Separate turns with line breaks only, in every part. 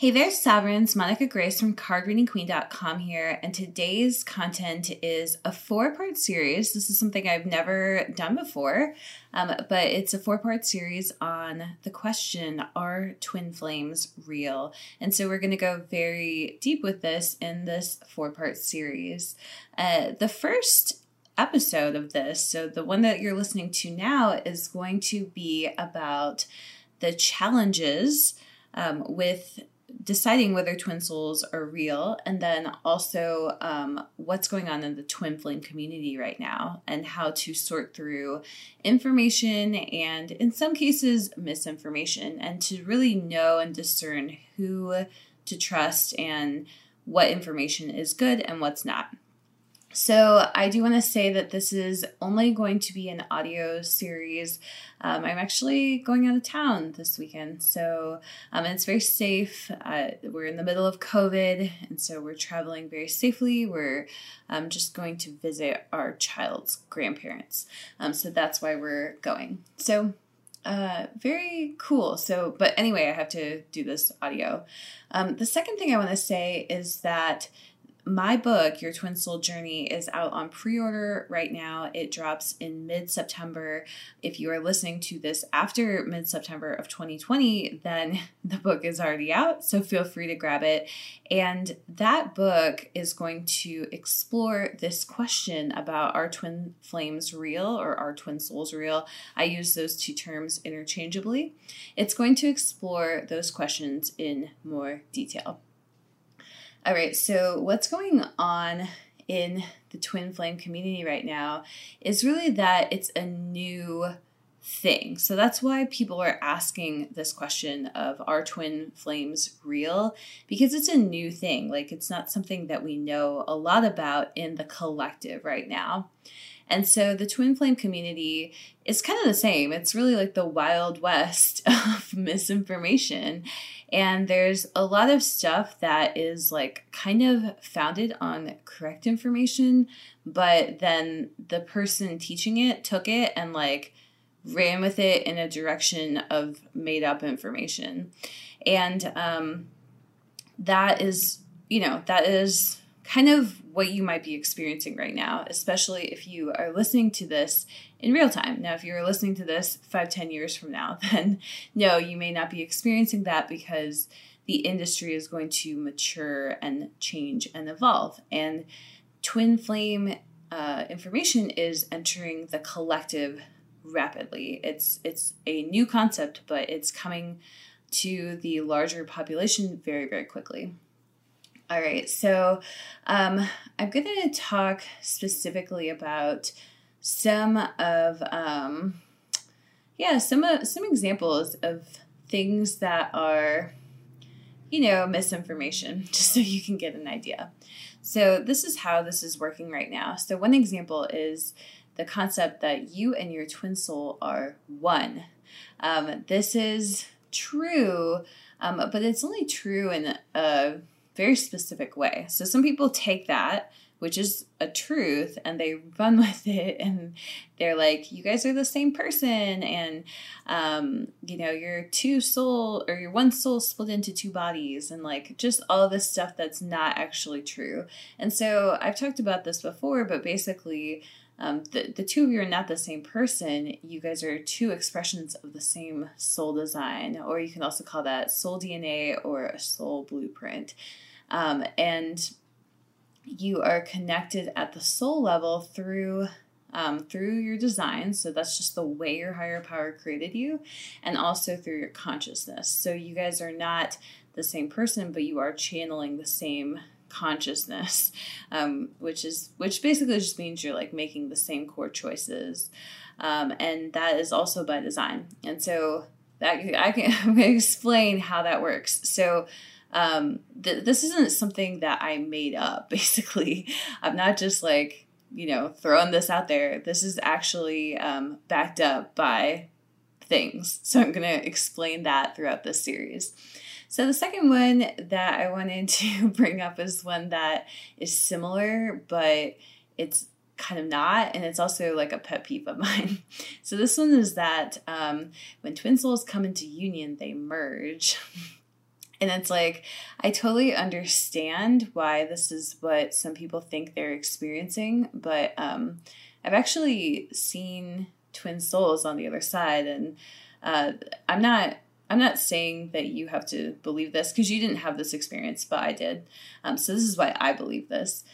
Hey there, Sovereigns. Monica Grace from cardreadingqueen.com here, and today's content is a four part series. This is something I've never done before, um, but it's a four part series on the question Are twin flames real? And so we're going to go very deep with this in this four part series. Uh, the first episode of this, so the one that you're listening to now, is going to be about the challenges um, with deciding whether twin souls are real and then also um, what's going on in the twin flame community right now and how to sort through information and in some cases misinformation and to really know and discern who to trust and what information is good and what's not so, I do want to say that this is only going to be an audio series. Um, I'm actually going out of town this weekend, so um, it's very safe. Uh, we're in the middle of COVID, and so we're traveling very safely. We're um, just going to visit our child's grandparents, um, so that's why we're going. So, uh, very cool. So, but anyway, I have to do this audio. Um, the second thing I want to say is that my book, Your Twin Soul Journey, is out on pre order right now. It drops in mid September. If you are listening to this after mid September of 2020, then the book is already out. So feel free to grab it. And that book is going to explore this question about are twin flames real or are twin souls real? I use those two terms interchangeably. It's going to explore those questions in more detail. All right, so what's going on in the twin flame community right now is really that it's a new thing. So that's why people are asking this question of are twin flames real? Because it's a new thing. Like it's not something that we know a lot about in the collective right now. And so the twin flame community is kind of the same. It's really like the wild west of misinformation. And there's a lot of stuff that is like kind of founded on correct information, but then the person teaching it took it and like ran with it in a direction of made up information. And um, that is, you know, that is kind of what you might be experiencing right now, especially if you are listening to this in real time. Now, if you're listening to this five, ten years from now, then no, you may not be experiencing that because the industry is going to mature and change and evolve. And twin flame uh, information is entering the collective rapidly. It's it's a new concept, but it's coming to the larger population very very quickly. All right, so um, I'm going to talk specifically about some of, um, yeah, some of, some examples of things that are, you know, misinformation, just so you can get an idea. So this is how this is working right now. So one example is the concept that you and your twin soul are one. Um, this is true, um, but it's only true in a very specific way. So some people take that, which is a truth, and they run with it, and they're like, "You guys are the same person," and um, you know, you're two soul or your one soul split into two bodies, and like just all this stuff that's not actually true. And so I've talked about this before, but basically. Um, the, the two of you are not the same person. You guys are two expressions of the same soul design, or you can also call that soul DNA or a soul blueprint. Um, and you are connected at the soul level through um, through your design. So that's just the way your higher power created you, and also through your consciousness. So you guys are not the same person, but you are channeling the same consciousness, um, which is which basically just means you're like making the same core choices, um, and that is also by design. And so that I can explain how that works. So um, th- this isn't something that I made up, basically. I'm not just like, you know, throwing this out there. This is actually um, backed up by things. So I'm going to explain that throughout this series. So the second one that I wanted to bring up is one that is similar, but it's kind of not, and it's also like a pet peeve of mine. So this one is that um, when twin souls come into union, they merge. And it's like, I totally understand why this is what some people think they're experiencing, but um, I've actually seen twin souls on the other side, and uh, I'm not. I'm not saying that you have to believe this because you didn't have this experience, but I did. Um, so this is why I believe this.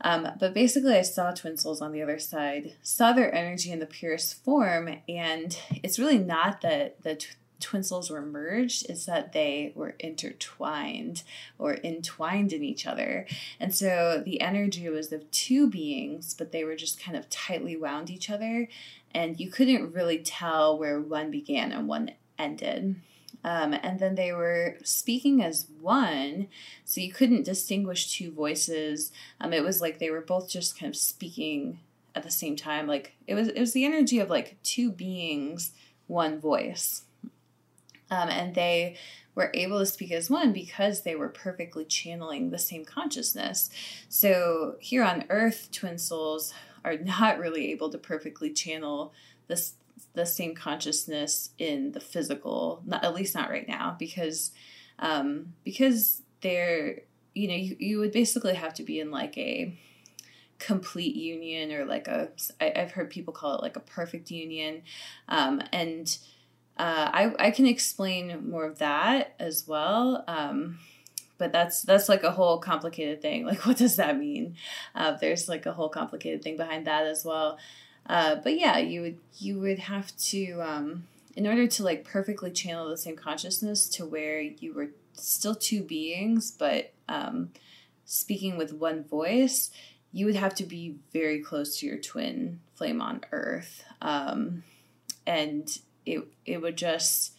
Um, but basically, I saw twin souls on the other side, saw their energy in the purest form, and it's really not that the twin souls were merged, is that they were intertwined or entwined in each other. And so the energy was of two beings, but they were just kind of tightly wound each other, and you couldn't really tell where one began and one ended. Um, and then they were speaking as one, so you couldn't distinguish two voices. Um, it was like they were both just kind of speaking at the same time. Like it was, it was the energy of like two beings, one voice. Um, and they were able to speak as one because they were perfectly channeling the same consciousness. So here on Earth, twin souls are not really able to perfectly channel this the same consciousness in the physical, not at least not right now, because um, because they're you know you, you would basically have to be in like a complete union or like a I, I've heard people call it like a perfect union, um, and uh, I I can explain more of that as well. Um, but that's that's like a whole complicated thing. Like, what does that mean? Uh, there's like a whole complicated thing behind that as well. Uh, but yeah, you would you would have to um, in order to like perfectly channel the same consciousness to where you were still two beings, but um, speaking with one voice, you would have to be very close to your twin flame on Earth, um, and it it would just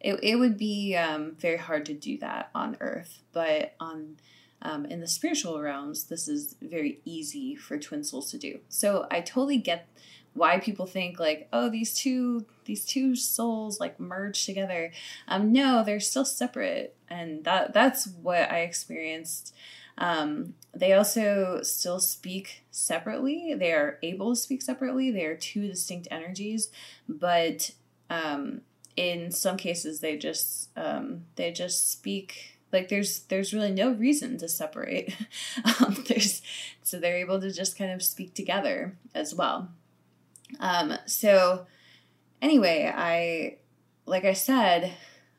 it, it would be um, very hard to do that on Earth, but on um, in the spiritual realms, this is very easy for twin souls to do. So I totally get why people think like, oh, these two these two souls like merge together. Um, no, they're still separate, and that that's what I experienced. Um, they also still speak separately. They are able to speak separately. They are two distinct energies, but um, in some cases, they just um, they just speak like there's there's really no reason to separate. Um, there's so they're able to just kind of speak together as well. Um, so anyway i like i said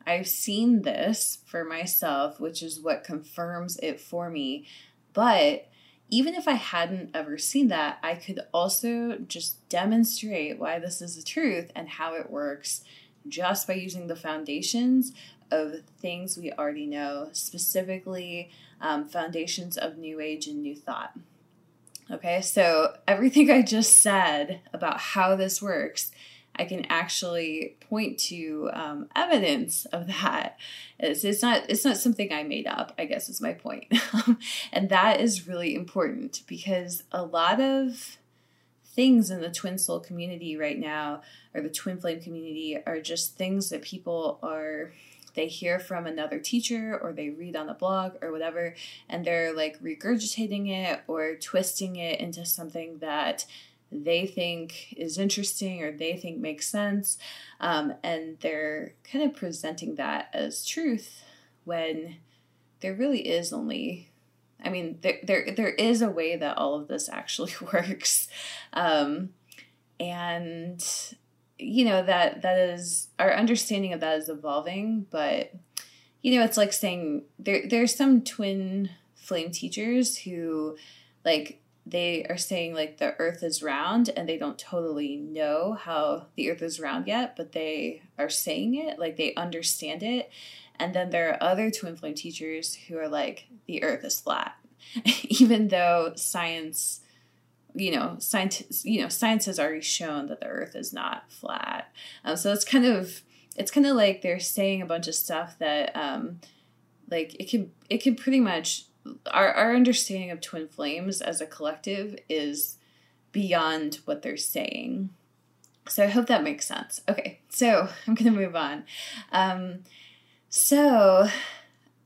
i've seen this for myself which is what confirms it for me. But even if I hadn't ever seen that, I could also just demonstrate why this is the truth and how it works just by using the foundations of things we already know, specifically um, foundations of New Age and New Thought. Okay, so everything I just said about how this works, I can actually point to um, evidence of that. It's, it's not it's not something I made up. I guess is my point, and that is really important because a lot of things in the twin soul community right now or the twin flame community are just things that people are they hear from another teacher or they read on a blog or whatever and they're like regurgitating it or twisting it into something that they think is interesting or they think makes sense um, and they're kind of presenting that as truth when there really is only I mean, there, there there is a way that all of this actually works, um, and you know that that is our understanding of that is evolving but you know it's like saying there there's some twin flame teachers who like they are saying like the earth is round and they don't totally know how the earth is round yet but they are saying it like they understand it and then there are other twin flame teachers who are like the earth is flat even though science you know, science, you know, science has already shown that the Earth is not flat. Um, so it's kind of, it's kind of like they're saying a bunch of stuff that, um, like it can, it can pretty much, our our understanding of twin flames as a collective is beyond what they're saying. So I hope that makes sense. Okay, so I'm gonna move on. Um, so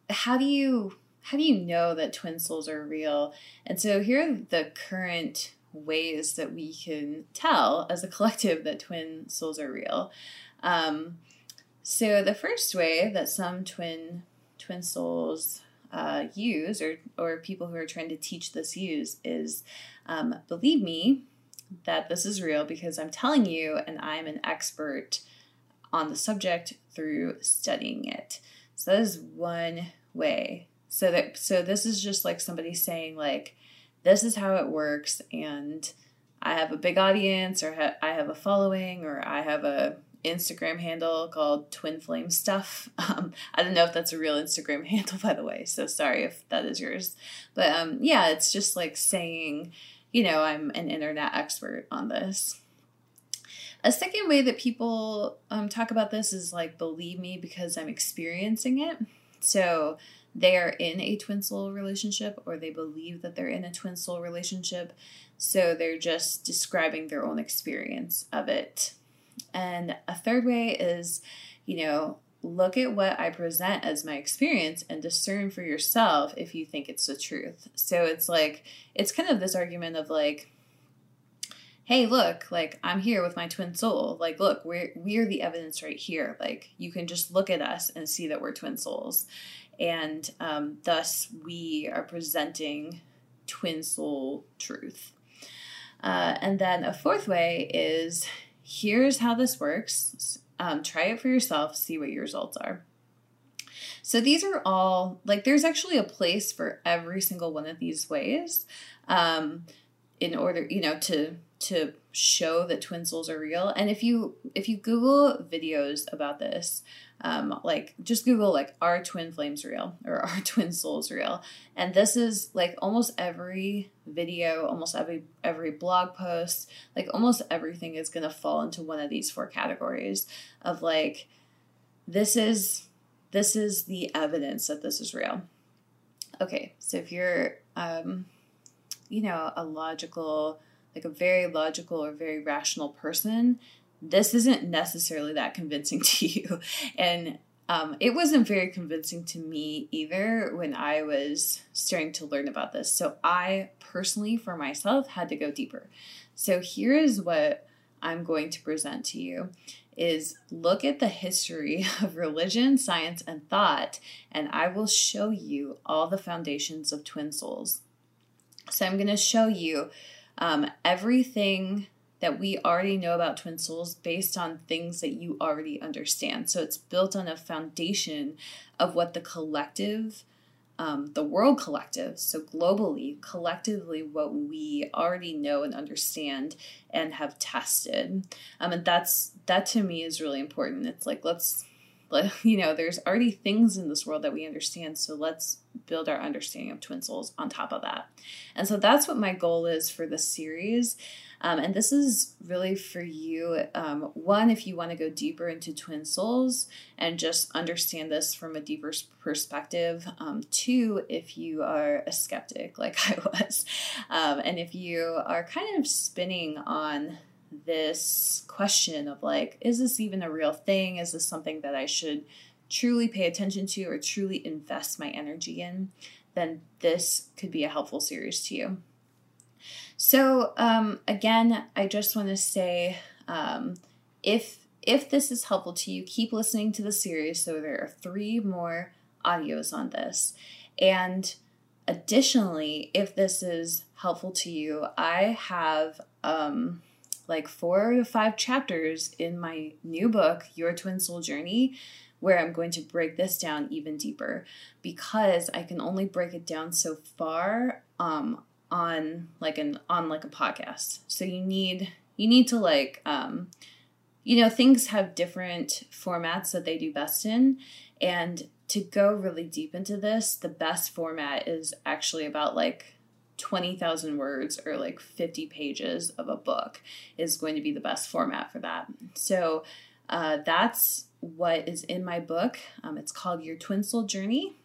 how do you how do you know that twin souls are real? And so here are the current ways that we can tell as a collective that twin souls are real. Um, so the first way that some twin twin souls uh, use, or or people who are trying to teach this use, is um, believe me that this is real because I'm telling you, and I'm an expert on the subject through studying it. So that is one way. So that so this is just like somebody saying like this is how it works and I have a big audience or ha- I have a following or I have a Instagram handle called Twin Flame Stuff. Um, I don't know if that's a real Instagram handle, by the way. So sorry if that is yours. But um, yeah, it's just like saying, you know, I'm an internet expert on this. A second way that people um, talk about this is like, believe me because I'm experiencing it. So they are in a twin soul relationship or they believe that they're in a twin soul relationship. So they're just describing their own experience of it. And a third way is, you know, look at what I present as my experience and discern for yourself if you think it's the truth. So it's like, it's kind of this argument of like, hey, look, like I'm here with my twin soul. Like, look, we're we're the evidence right here. Like, you can just look at us and see that we're twin souls, and um, thus we are presenting twin soul truth. Uh, and then a fourth way is here's how this works. Um, try it for yourself, see what your results are. So these are all like there's actually a place for every single one of these ways. Um, in order, you know, to to show that twin souls are real. And if you if you Google videos about this, um, like just Google like are twin flames real or are twin souls real? And this is like almost every video, almost every every blog post, like almost everything is gonna fall into one of these four categories of like this is this is the evidence that this is real. Okay, so if you're um, you know, a logical like a very logical or very rational person, this isn't necessarily that convincing to you. And um, it wasn't very convincing to me either when I was starting to learn about this. So I personally, for myself, had to go deeper. So here is what I'm going to present to you is look at the history of religion, science, and thought, and I will show you all the foundations of twin souls. So I'm going to show you um, everything that we already know about twin souls based on things that you already understand. So it's built on a foundation of what the collective, um, the world collective, so globally, collectively, what we already know and understand and have tested. Um, and that's that to me is really important. It's like let's you know, there's already things in this world that we understand, so let's build our understanding of twin souls on top of that. And so that's what my goal is for this series. Um, and this is really for you. Um, one, if you want to go deeper into twin souls and just understand this from a deeper perspective. Um, two, if you are a skeptic like I was. Um, and if you are kind of spinning on this question of like, is this even a real thing? Is this something that I should truly pay attention to or truly invest my energy in? Then this could be a helpful series to you. So, um, again, I just want to say um, if if this is helpful to you, keep listening to the series. So there are three more audios on this, and additionally, if this is helpful to you, I have um, like four to five chapters in my new book, Your Twin Soul Journey, where I'm going to break this down even deeper because I can only break it down so far um, on like an on like a podcast. So you need you need to like um, you know things have different formats that they do best in and to go really deep into this the best format is actually about like 20,000 words or like 50 pages of a book is going to be the best format for that. So uh, that's what is in my book. Um, it's called Your Twin Soul Journey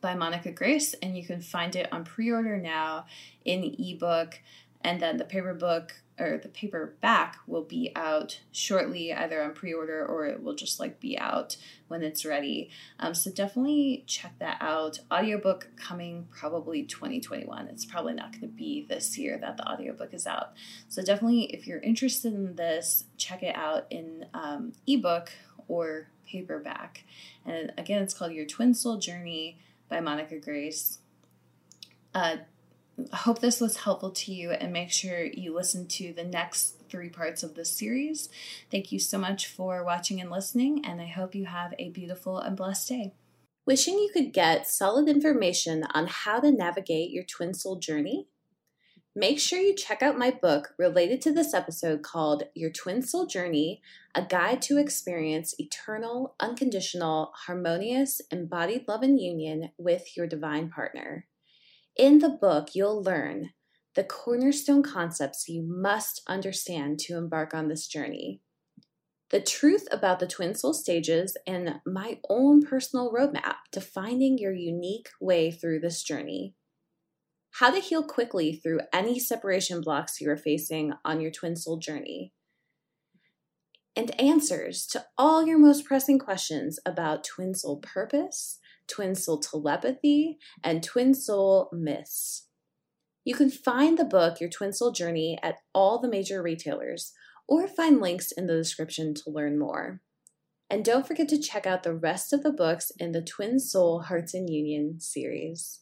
by Monica Grace, and you can find it on pre order now in ebook. And then the paper book or the paperback will be out shortly, either on pre-order or it will just like be out when it's ready. Um, so definitely check that out. Audiobook coming probably 2021. It's probably not going to be this year that the audiobook is out. So definitely, if you're interested in this, check it out in um, ebook or paperback. And again, it's called Your Twin Soul Journey by Monica Grace. Uh, I hope this was helpful to you and make sure you listen to the next three parts of this series. Thank you so much for watching and listening, and I hope you have a beautiful and blessed day. Wishing you could get solid information on how to navigate your twin soul journey? Make sure you check out my book related to this episode called Your Twin Soul Journey A Guide to Experience Eternal, Unconditional, Harmonious, Embodied Love and Union with Your Divine Partner. In the book, you'll learn the cornerstone concepts you must understand to embark on this journey, the truth about the twin soul stages, and my own personal roadmap to finding your unique way through this journey. How to heal quickly through any separation blocks you are facing on your twin soul journey. And answers to all your most pressing questions about twin soul purpose, twin soul telepathy, and twin soul myths. You can find the book, Your Twin Soul Journey, at all the major retailers, or find links in the description to learn more. And don't forget to check out the rest of the books in the Twin Soul Hearts and Union series.